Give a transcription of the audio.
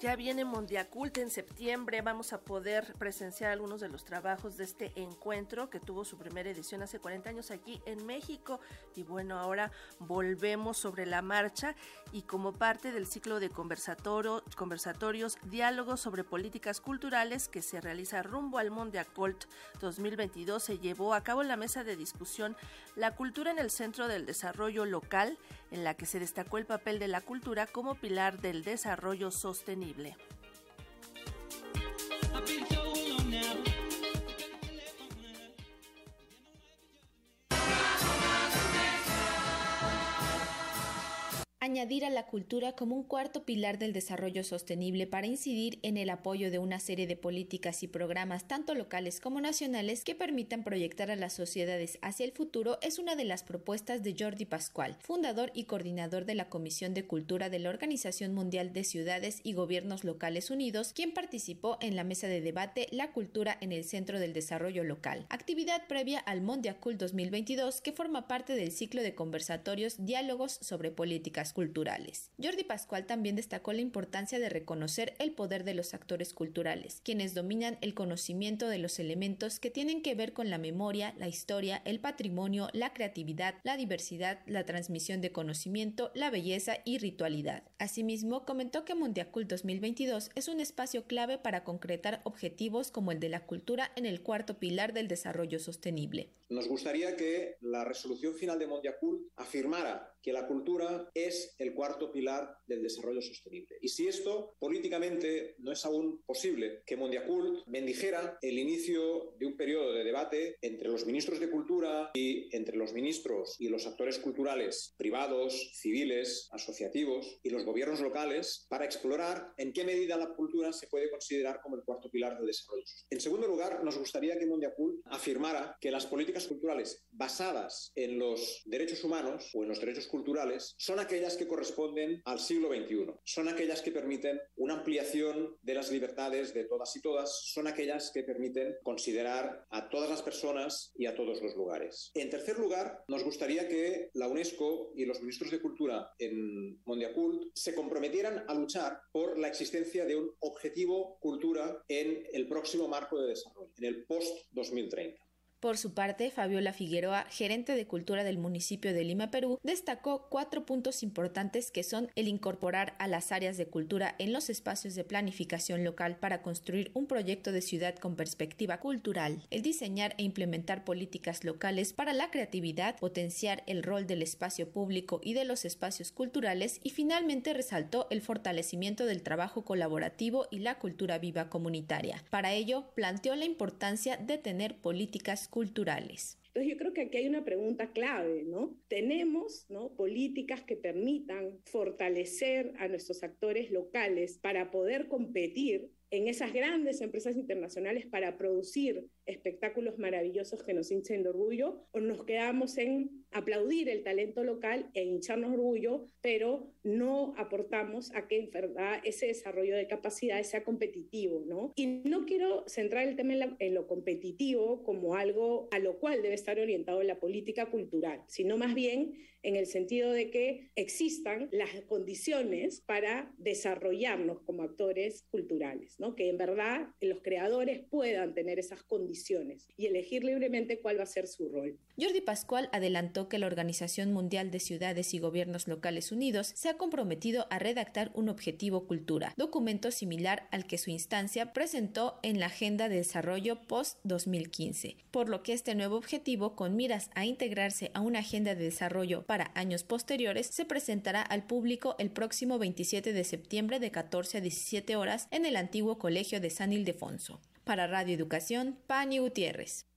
Ya viene Mondiacult en septiembre. Vamos a poder presenciar algunos de los trabajos de este encuentro que tuvo su primera edición hace 40 años aquí en México. Y bueno, ahora volvemos sobre la marcha y como parte del ciclo de conversatorio, conversatorios, diálogos sobre políticas culturales que se realiza rumbo al Mondiacult 2022, se llevó a cabo la mesa de discusión La cultura en el centro del desarrollo local, en la que se destacó el papel de la cultura como pilar del desarrollo sostenible. Añadir a la cultura como un cuarto pilar del desarrollo sostenible para incidir en el apoyo de una serie de políticas y programas tanto locales como nacionales que permitan proyectar a las sociedades hacia el futuro es una de las propuestas de Jordi Pascual, fundador y coordinador de la Comisión de Cultura de la Organización Mundial de Ciudades y Gobiernos Locales Unidos, quien participó en la mesa de debate La cultura en el centro del desarrollo local, actividad previa al Mondiacult 2022 que forma parte del ciclo de conversatorios Diálogos sobre políticas culturales. Jordi Pascual también destacó la importancia de reconocer el poder de los actores culturales, quienes dominan el conocimiento de los elementos que tienen que ver con la memoria, la historia, el patrimonio, la creatividad, la diversidad, la transmisión de conocimiento, la belleza y ritualidad. Asimismo, comentó que Mundiacult 2022 es un espacio clave para concretar objetivos como el de la cultura en el cuarto pilar del desarrollo sostenible. Nos gustaría que la resolución final de Mondiacult afirmara que la cultura es el cuarto pilar del desarrollo sostenible. Y si esto políticamente no es aún posible, que Mondiacult bendijera el inicio de un periodo de debate entre los ministros de cultura y entre los ministros y los actores culturales privados, civiles, asociativos y los gobiernos locales para explorar en qué medida la cultura se puede considerar como el cuarto pilar del desarrollo. En segundo lugar, nos gustaría que Mondiacult afirmara que las políticas culturales basadas en los derechos humanos o en los derechos culturales son aquellas que corresponden al siglo XXI. Son aquellas que permiten una ampliación de las libertades de todas y todas. Son aquellas que permiten considerar a todas las personas y a todos los lugares. En tercer lugar, nos gustaría que la UNESCO y los ministros de Cultura en Mondiacult se comprometieran a luchar por la existencia de un objetivo cultura en el próximo marco de desarrollo, en el post-2030. Por su parte, Fabiola Figueroa, gerente de cultura del municipio de Lima, Perú, destacó cuatro puntos importantes que son el incorporar a las áreas de cultura en los espacios de planificación local para construir un proyecto de ciudad con perspectiva cultural, el diseñar e implementar políticas locales para la creatividad, potenciar el rol del espacio público y de los espacios culturales y finalmente resaltó el fortalecimiento del trabajo colaborativo y la cultura viva comunitaria. Para ello, planteó la importancia de tener políticas culturales. Entonces yo creo que aquí hay una pregunta clave, ¿no? Tenemos ¿no? políticas que permitan fortalecer a nuestros actores locales para poder competir en esas grandes empresas internacionales para producir espectáculos maravillosos que nos hinchen de orgullo, o nos quedamos en aplaudir el talento local e hincharnos orgullo, pero no aportamos a que en verdad ese desarrollo de capacidades sea competitivo, ¿no? Y no quiero centrar el tema en, en lo competitivo como algo a lo cual debe estar orientado la política cultural, sino más bien en el sentido de que existan las condiciones para desarrollarnos como actores culturales, Que en verdad los creadores puedan tener esas condiciones y elegir libremente cuál va a ser su rol. Jordi Pascual adelantó que la Organización Mundial de Ciudades y Gobiernos Locales Unidos se ha comprometido a redactar un objetivo cultura, documento similar al que su instancia presentó en la Agenda de Desarrollo post-2015, por lo que este nuevo objetivo, con miras a integrarse a una agenda de desarrollo para años posteriores, se presentará al público el próximo 27 de septiembre de 14 a 17 horas en el Colegio de San Ildefonso. Para Radio Educación, Pani Gutiérrez.